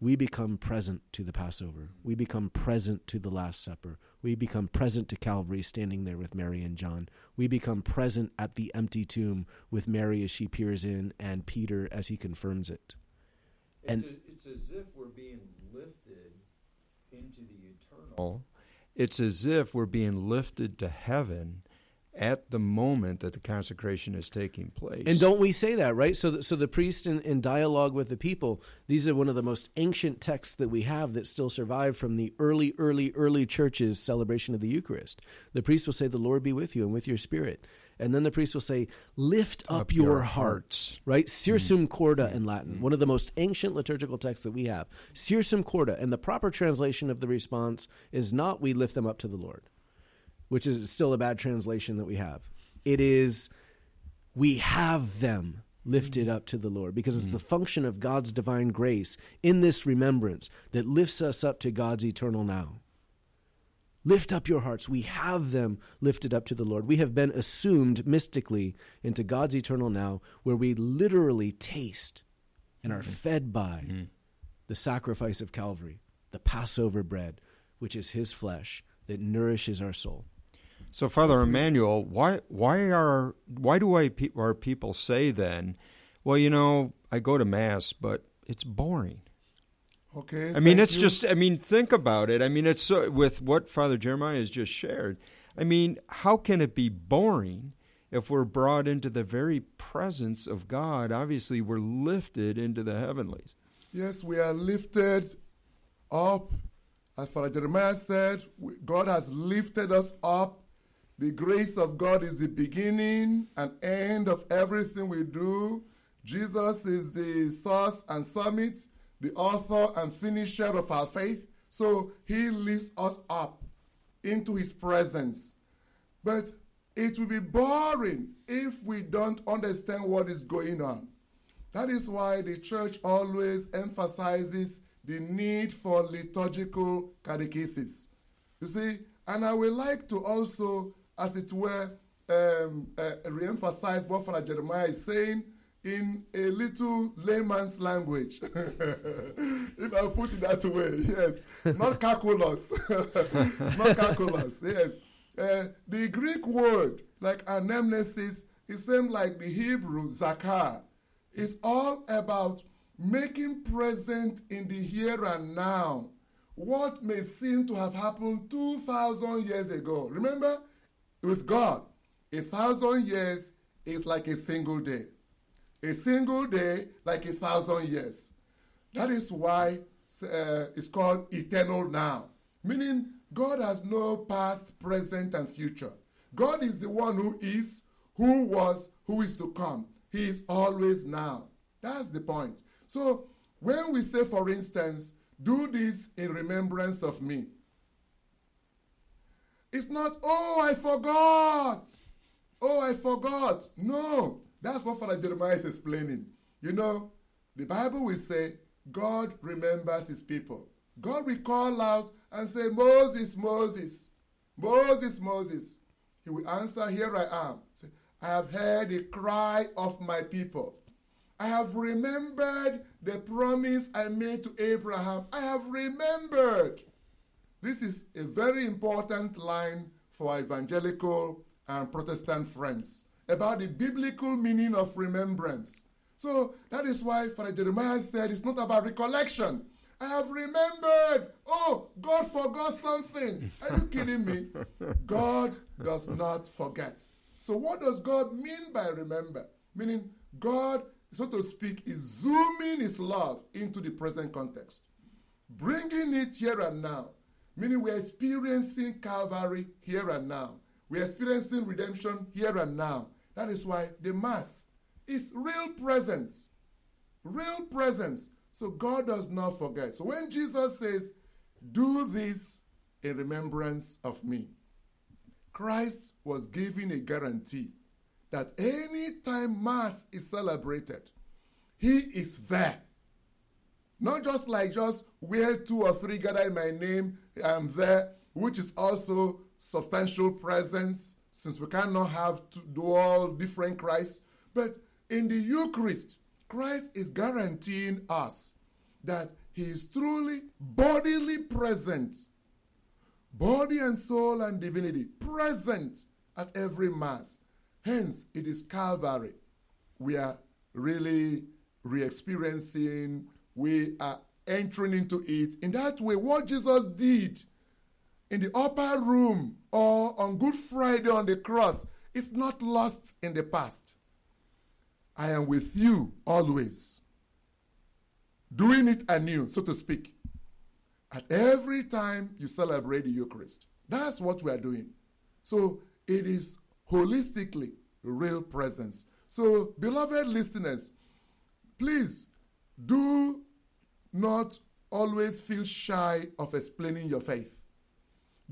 we become present to the Passover. We become present to the Last Supper. We become present to Calvary, standing there with Mary and John. We become present at the empty tomb with Mary as she peers in and Peter as he confirms it. And it's, a, it's as if we're being lifted into the eternal. It's as if we're being lifted to heaven at the moment that the consecration is taking place. And don't we say that, right? So, the, so the priest in, in dialogue with the people, these are one of the most ancient texts that we have that still survive from the early, early, early church's celebration of the Eucharist. The priest will say, The Lord be with you and with your spirit. And then the priest will say, Lift up, up your, your hearts. hearts. Right? Sursum mm. corda in Latin, mm. one of the most ancient liturgical texts that we have. Sursum corda. And the proper translation of the response is not, We lift them up to the Lord, which is still a bad translation that we have. It is, We have them lifted up to the Lord because it's mm. the function of God's divine grace in this remembrance that lifts us up to God's eternal now. Lift up your hearts. We have them lifted up to the Lord. We have been assumed mystically into God's eternal now, where we literally taste and are mm-hmm. fed by mm-hmm. the sacrifice of Calvary, the Passover bread, which is his flesh that nourishes our soul. So, Father Emmanuel, why why are why do I, our people say then, well, you know, I go to mass, but it's boring. Okay. I mean, it's you. just. I mean, think about it. I mean, it's so, with what Father Jeremiah has just shared. I mean, how can it be boring if we're brought into the very presence of God? Obviously, we're lifted into the heavenlies. Yes, we are lifted up. As Father Jeremiah said, God has lifted us up. The grace of God is the beginning and end of everything we do. Jesus is the source and summit the author and finisher of our faith. So he lifts us up into his presence. But it will be boring if we don't understand what is going on. That is why the church always emphasizes the need for liturgical catechesis. You see, and I would like to also, as it were, um, uh, re emphasize what Father Jeremiah is saying in a little layman's language. if I put it that way, yes. Not calculus. Not calculus, yes. Uh, the Greek word, like anamnesis, is same like the Hebrew zakar. It's all about making present in the here and now what may seem to have happened 2,000 years ago. Remember, with God, a thousand years is like a single day. A single day, like a thousand years. That is why uh, it's called eternal now, meaning God has no past, present, and future. God is the one who is, who was, who is to come. He is always now. That's the point. So when we say, for instance, do this in remembrance of me, it's not, oh, I forgot. Oh, I forgot. No. That's what Father Jeremiah is explaining. You know, the Bible will say, God remembers his people. God will call out and say, Moses, Moses, Moses, Moses. He will answer, Here I am. Say, I have heard the cry of my people. I have remembered the promise I made to Abraham. I have remembered. This is a very important line for evangelical and Protestant friends about the biblical meaning of remembrance. So that is why Father Jeremiah said it's not about recollection. I have remembered. Oh, God forgot something. Are you kidding me? God does not forget. So, what does God mean by remember? Meaning, God, so to speak, is zooming his love into the present context, bringing it here and now. Meaning, we're experiencing Calvary here and now. We're experiencing redemption here and now. That is why the Mass is real presence. Real presence. So God does not forget. So when Jesus says, Do this in remembrance of me, Christ was giving a guarantee that any time Mass is celebrated, He is there. Not just like just where two or three gather in my name, I'm there, which is also substantial presence since we cannot have dual different Christ. But in the Eucharist, Christ is guaranteeing us that he is truly bodily present, body and soul and divinity present at every Mass. Hence, it is Calvary. We are really re experiencing we are entering into it. In that way, what Jesus did in the upper room or on Good Friday on the cross is not lost in the past. I am with you always, doing it anew, so to speak, at every time you celebrate the Eucharist. That's what we are doing. So it is holistically real presence. So, beloved listeners, please do not always feel shy of explaining your faith.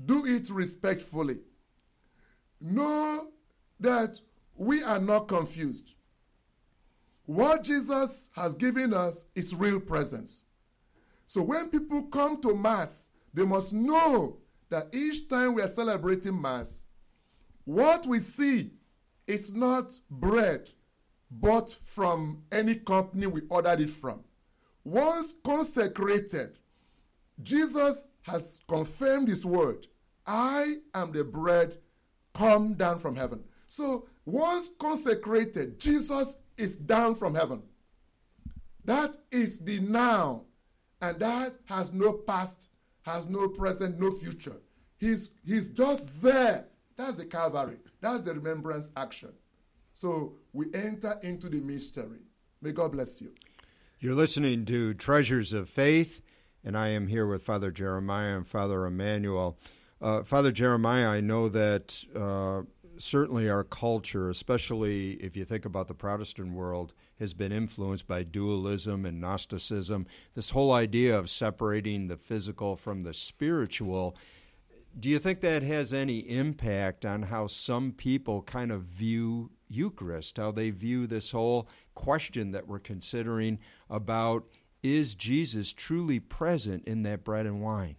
Do it respectfully. Know that we are not confused. What Jesus has given us is real presence. So when people come to Mass, they must know that each time we are celebrating Mass, what we see is not bread bought from any company we ordered it from. Once consecrated, Jesus has confirmed his word I am the bread come down from heaven. So, once consecrated, Jesus is down from heaven. That is the now, and that has no past, has no present, no future. He's, he's just there. That's the Calvary. That's the remembrance action. So we enter into the mystery. May God bless you. You're listening to Treasures of Faith, and I am here with Father Jeremiah and Father Emmanuel. Uh, Father Jeremiah, I know that uh, certainly our culture, especially if you think about the Protestant world, has been influenced by dualism and Gnosticism. This whole idea of separating the physical from the spiritual. Do you think that has any impact on how some people kind of view Eucharist, how they view this whole question that we're considering about is Jesus truly present in that bread and wine?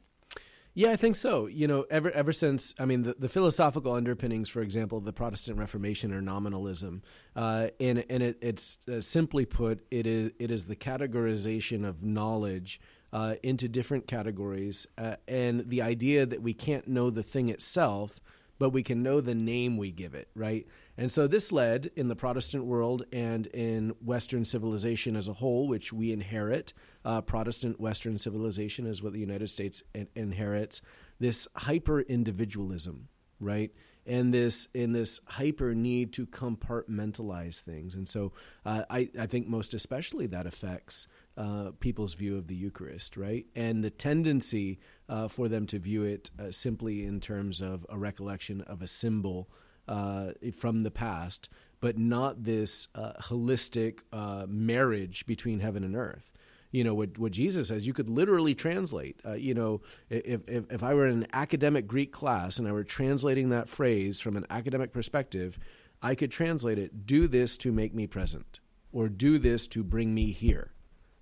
Yeah, I think so. You know, ever ever since I mean, the, the philosophical underpinnings, for example, the Protestant Reformation or nominalism, uh, and and it, it's uh, simply put, it is it is the categorization of knowledge uh, into different categories, uh, and the idea that we can't know the thing itself, but we can know the name we give it, right? And so this led in the Protestant world and in Western civilization as a whole, which we inherit. Uh, Protestant Western civilization is what the United States in- inherits. This hyper individualism, right? And this in this hyper need to compartmentalize things, and so uh, I, I think most especially that affects uh, people's view of the Eucharist, right? And the tendency uh, for them to view it uh, simply in terms of a recollection of a symbol uh, from the past, but not this uh, holistic uh, marriage between heaven and earth. You know what, what Jesus says. You could literally translate. Uh, you know, if, if if I were in an academic Greek class and I were translating that phrase from an academic perspective, I could translate it: "Do this to make me present," or "Do this to bring me here."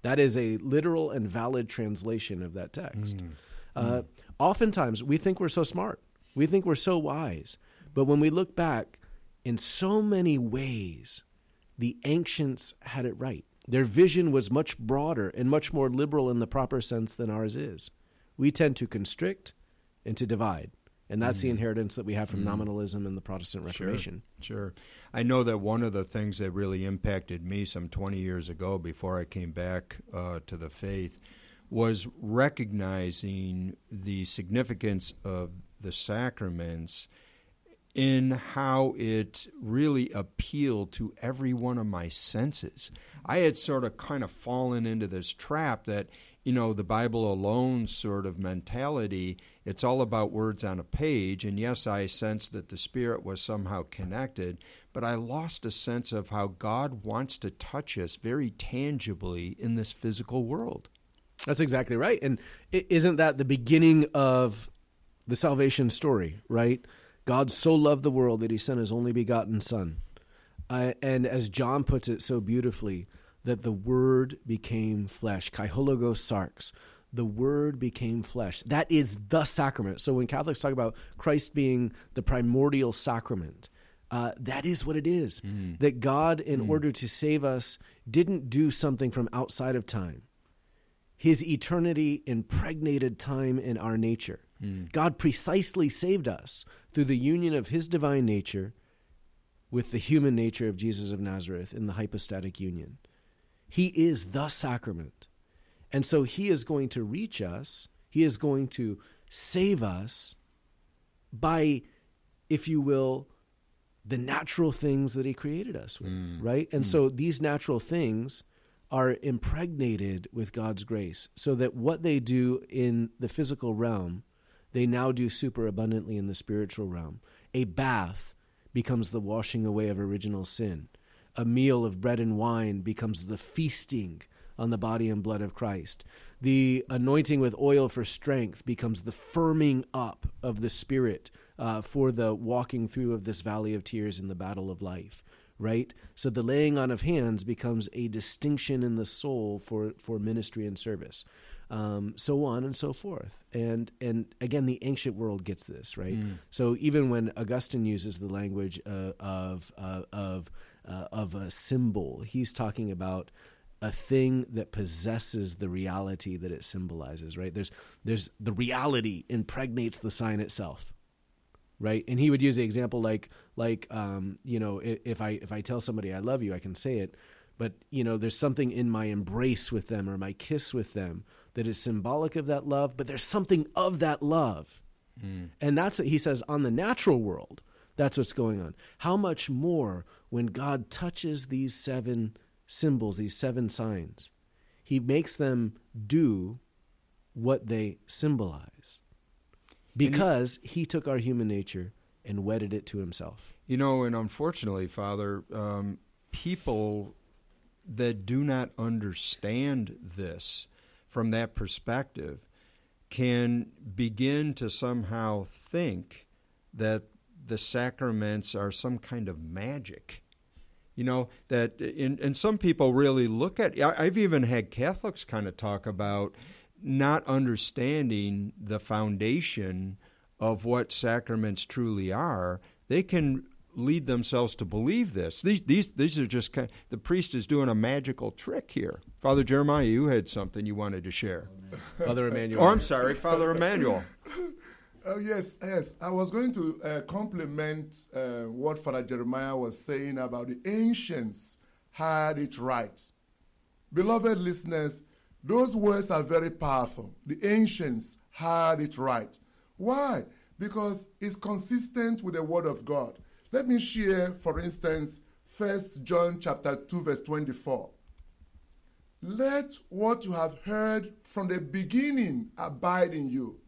That is a literal and valid translation of that text. Mm. Uh, mm. Oftentimes, we think we're so smart. We think we're so wise. But when we look back, in so many ways, the ancients had it right. Their vision was much broader and much more liberal in the proper sense than ours is. We tend to constrict and to divide. And that's mm the inheritance that we have from mm nominalism and the Protestant Reformation. Sure, sure. I know that one of the things that really impacted me some 20 years ago before I came back uh, to the faith was recognizing the significance of the sacraments in how it really appealed to every one of my senses. I had sort of kind of fallen into this trap that, you know, the Bible alone sort of mentality, it's all about words on a page. And yes, I sensed that the Spirit was somehow connected, but I lost a sense of how God wants to touch us very tangibly in this physical world. That's exactly right. And isn't that the beginning of the salvation story, right? God so loved the world that he sent his only begotten Son. Uh, and as John puts it so beautifully, that the Word became flesh. Kaihologo sarx. The Word became flesh. That is the sacrament. So when Catholics talk about Christ being the primordial sacrament, uh, that is what it is. Mm. That God, in mm. order to save us, didn't do something from outside of time. His eternity impregnated time in our nature. Mm. God precisely saved us through the union of his divine nature with the human nature of Jesus of Nazareth in the hypostatic union. He is the sacrament. And so he is going to reach us, he is going to save us by, if you will, the natural things that he created us with, mm. right? And mm. so these natural things are impregnated with God's grace so that what they do in the physical realm, they now do super abundantly in the spiritual realm. A bath becomes the washing away of original sin. A meal of bread and wine becomes the feasting on the body and blood of Christ. The anointing with oil for strength becomes the firming up of the Spirit uh, for the walking through of this valley of tears in the battle of life. Right? So the laying on of hands becomes a distinction in the soul for, for ministry and service. Um, so on and so forth. And and again, the ancient world gets this right. Mm. So even when Augustine uses the language uh, of uh, of uh, of a symbol, he's talking about a thing that possesses the reality that it symbolizes, right? There's there's the reality impregnates the sign itself. Right? And he would use the example like like um, you know, if I if I tell somebody I love you, I can say it, but you know, there's something in my embrace with them or my kiss with them that is symbolic of that love, but there's something of that love. Mm. And that's he says on the natural world, that's what's going on. How much more when God touches these seven symbols, these seven signs. He makes them do what they symbolize because he, he, took our human nature and wedded it to himself. You know, and unfortunately, Father, um, people that do not understand this from that perspective can begin to somehow think that the sacraments are some kind of magic. You know that in, and some people really look at i've even had catholics kind of talk about not understanding the foundation of what sacraments truly are. They can lead themselves to believe this these these these are just kind of, the priest is doing a magical trick here father jeremiah you had something you wanted to share father emmanuel oh i'm sorry father emmanuel Oh, yes, yes. I was going to uh, compliment uh, what Father Jeremiah was saying about the ancients had it right. Beloved listeners, those words are very powerful. The ancients had it right. Why? Because it's consistent with the Word of God. Let me share, for instance, 1 John chapter 2, verse 24. Let what you have heard from the beginning abide in you.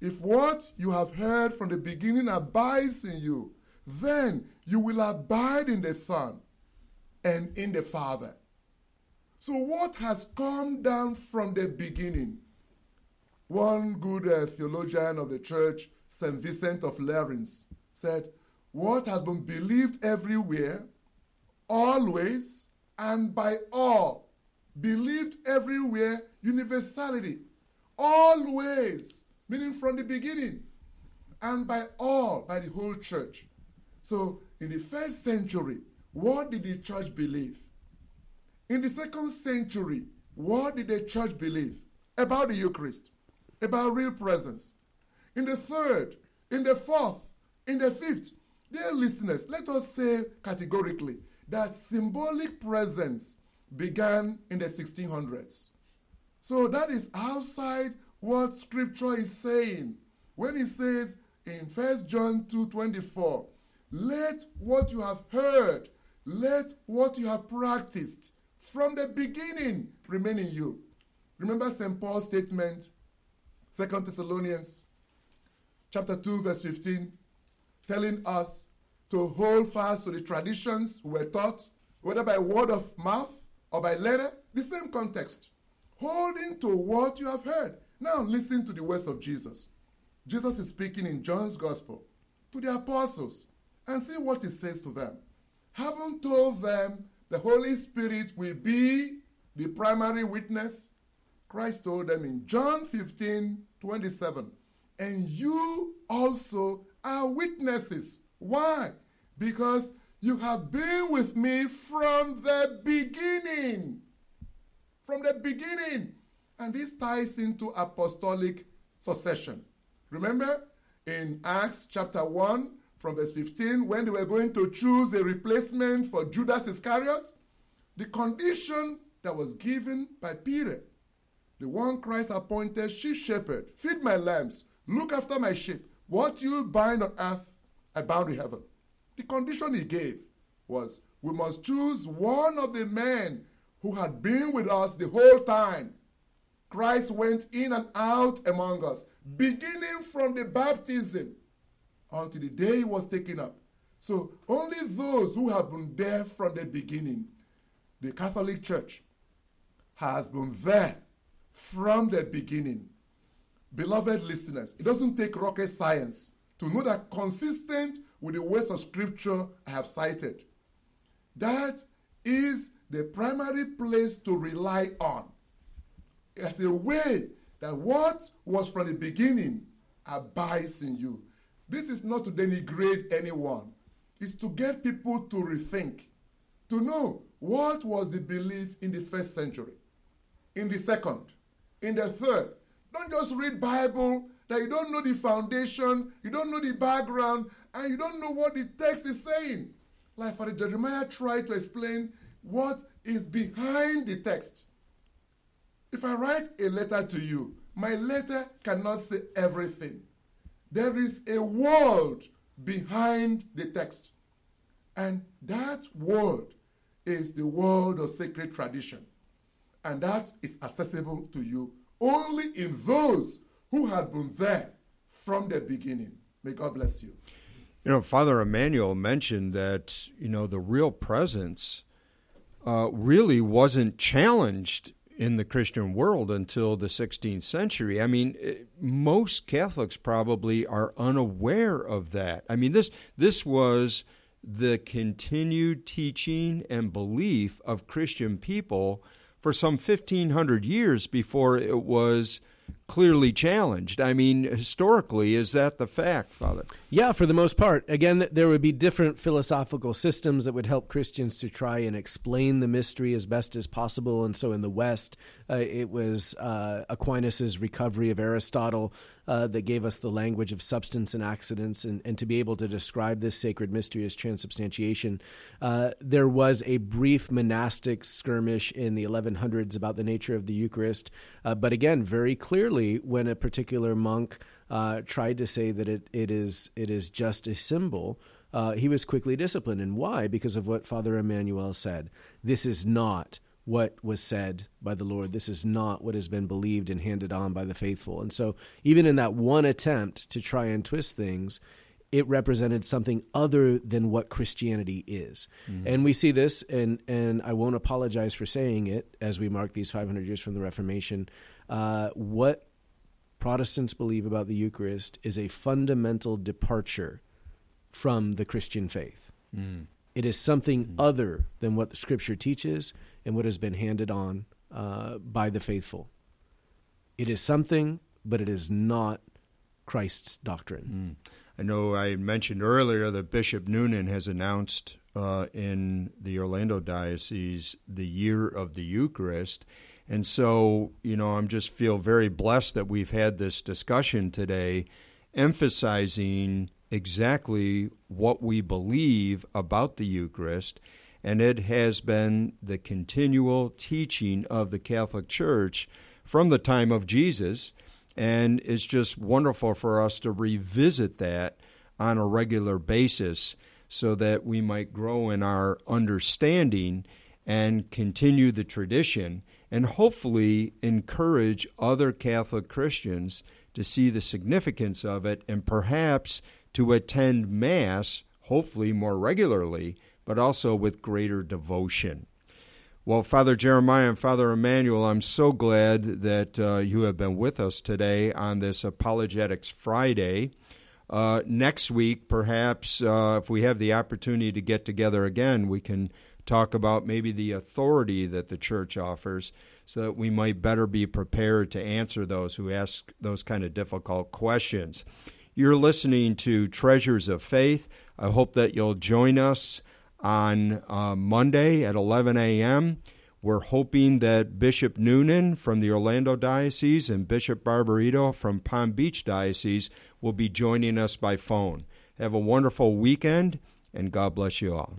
If what you have heard from the beginning abides in you, then you will abide in the Son and in the Father. So, what has come down from the beginning? One good uh, theologian of the church, St. Vincent of Lerins, said, What has been believed everywhere, always, and by all, believed everywhere, universality, always meaning from the beginning, and by all, by the whole church. So, in the first century, what did the church believe? In the second century, what did the church believe about the Eucharist, about real presence? In the third, in the fourth, in the fifth, dear listeners, let us say categorically that symbolic presence began in the 1600s. So that is outside what scripture is saying when it says in 1 John 2:24, let what you have heard, let what you have practiced from the beginning remain in you. Remember St. Paul's statement, 2 Thessalonians chapter 2, verse 15, telling us to hold fast to the traditions we were taught, whether by word of mouth or by letter, the same context. Holding to what you have heard. Now, listen to the words of Jesus. Jesus is speaking in John's Gospel to the apostles and see what he says to them. Having told them the Holy Spirit will be the primary witness, Christ told them in John 15 27, and you also are witnesses. Why? Because you have been with me from the beginning. From the beginning. And this ties into apostolic succession. Remember in Acts chapter 1, from verse 15, when they were going to choose a replacement for Judas Iscariot, the condition that was given by Peter the one Christ appointed sheep shepherd. Feed my lambs, look after my sheep. What you bind on earth, I bound in heaven. The condition he gave was we must choose one of the men who had been with us the whole time. Christ went in and out among us, beginning from the baptism until the day he was taken up. So only those who have been there from the beginning, the Catholic Church has been there from the beginning. Beloved listeners, it doesn't take rocket science to know that consistent with the words of Scripture I have cited, that is the primary place to rely on. As a way that what was from the beginning abides in you. This is not to denigrate anyone, it's to get people to rethink, to know what was the belief in the first century, in the second, in the third. Don't just read Bible that you don't know the foundation, you don't know the background, and you don't know what the text is saying. Like Father Jeremiah tried to explain what is behind the text. If I write a letter to you, my letter cannot say everything. There is a world behind the text. And that world is the world of sacred tradition. And that is accessible to you only in those who had been there from the beginning. May God bless you. You know, Father Emmanuel mentioned that, you know, the real presence uh, really wasn't challenged in the Christian world until the 16th century. I mean, eh, most Catholics probably are unaware of that. I mean, this this was the continued teaching and belief of Christian people for some 1500 years before it was clearly challenged. I mean, historically, is that the fact, Father? Yeah, for the most part. Again, there would be different philosophical systems that would help Christians to try and explain the mystery as best as possible. And so in the West, uh, it was uh, Aquinas's recovery of Aristotle uh, that gave us the language of substance and accidents, and, and to be able to describe this sacred mystery as transubstantiation. Uh, there was a brief monastic skirmish in the 1100s about the nature of the Eucharist, uh, but again, very clearly, when a particular monk uh, tried to say that it, it is it is just a symbol. Uh, he was quickly disciplined. And why? Because of what Father Emmanuel said. This is not what was said by the Lord. This is not what has been believed and handed on by the faithful. And so, even in that one attempt to try and twist things, it represented something other than what Christianity is. Mm-hmm. And we see this, and, and I won't apologize for saying it as we mark these 500 years from the Reformation. Uh, what Protestants believe about the Eucharist is a fundamental departure from the Christian faith. Mm. It is something mm. other than what the Scripture teaches and what has been handed on uh, by the faithful. It is something, but it is not Christ's doctrine. Mm. I know I mentioned earlier that Bishop Noonan has announced uh, in the Orlando Diocese the year of the Eucharist. And so, you know, I'm just feel very blessed that we've had this discussion today, emphasizing exactly what we believe about the Eucharist. And it has been the continual teaching of the Catholic Church from the time of Jesus. And it's just wonderful for us to revisit that on a regular basis so that we might grow in our understanding and continue the tradition and hopefully encourage other Catholic Christians to see the significance of it and perhaps to attend Mass, hopefully more regularly, but also with greater devotion. Well, Father Jeremiah and Father Emmanuel, I'm so glad that uh, you have been with us today on this Apologetics Friday. Uh, next week, perhaps, uh, if we have the opportunity to get together again, we can talk about maybe the authority that the church offers so that we might better be prepared to answer those who ask those kind of difficult questions. You're listening to Treasures of Faith. I hope that you'll join us on uh, Monday at 11 a.m. We're hoping that Bishop Noonan from the Orlando Diocese and Bishop Barbarito from Palm Beach Diocese will be joining us by phone. Have a wonderful weekend, and God bless you all.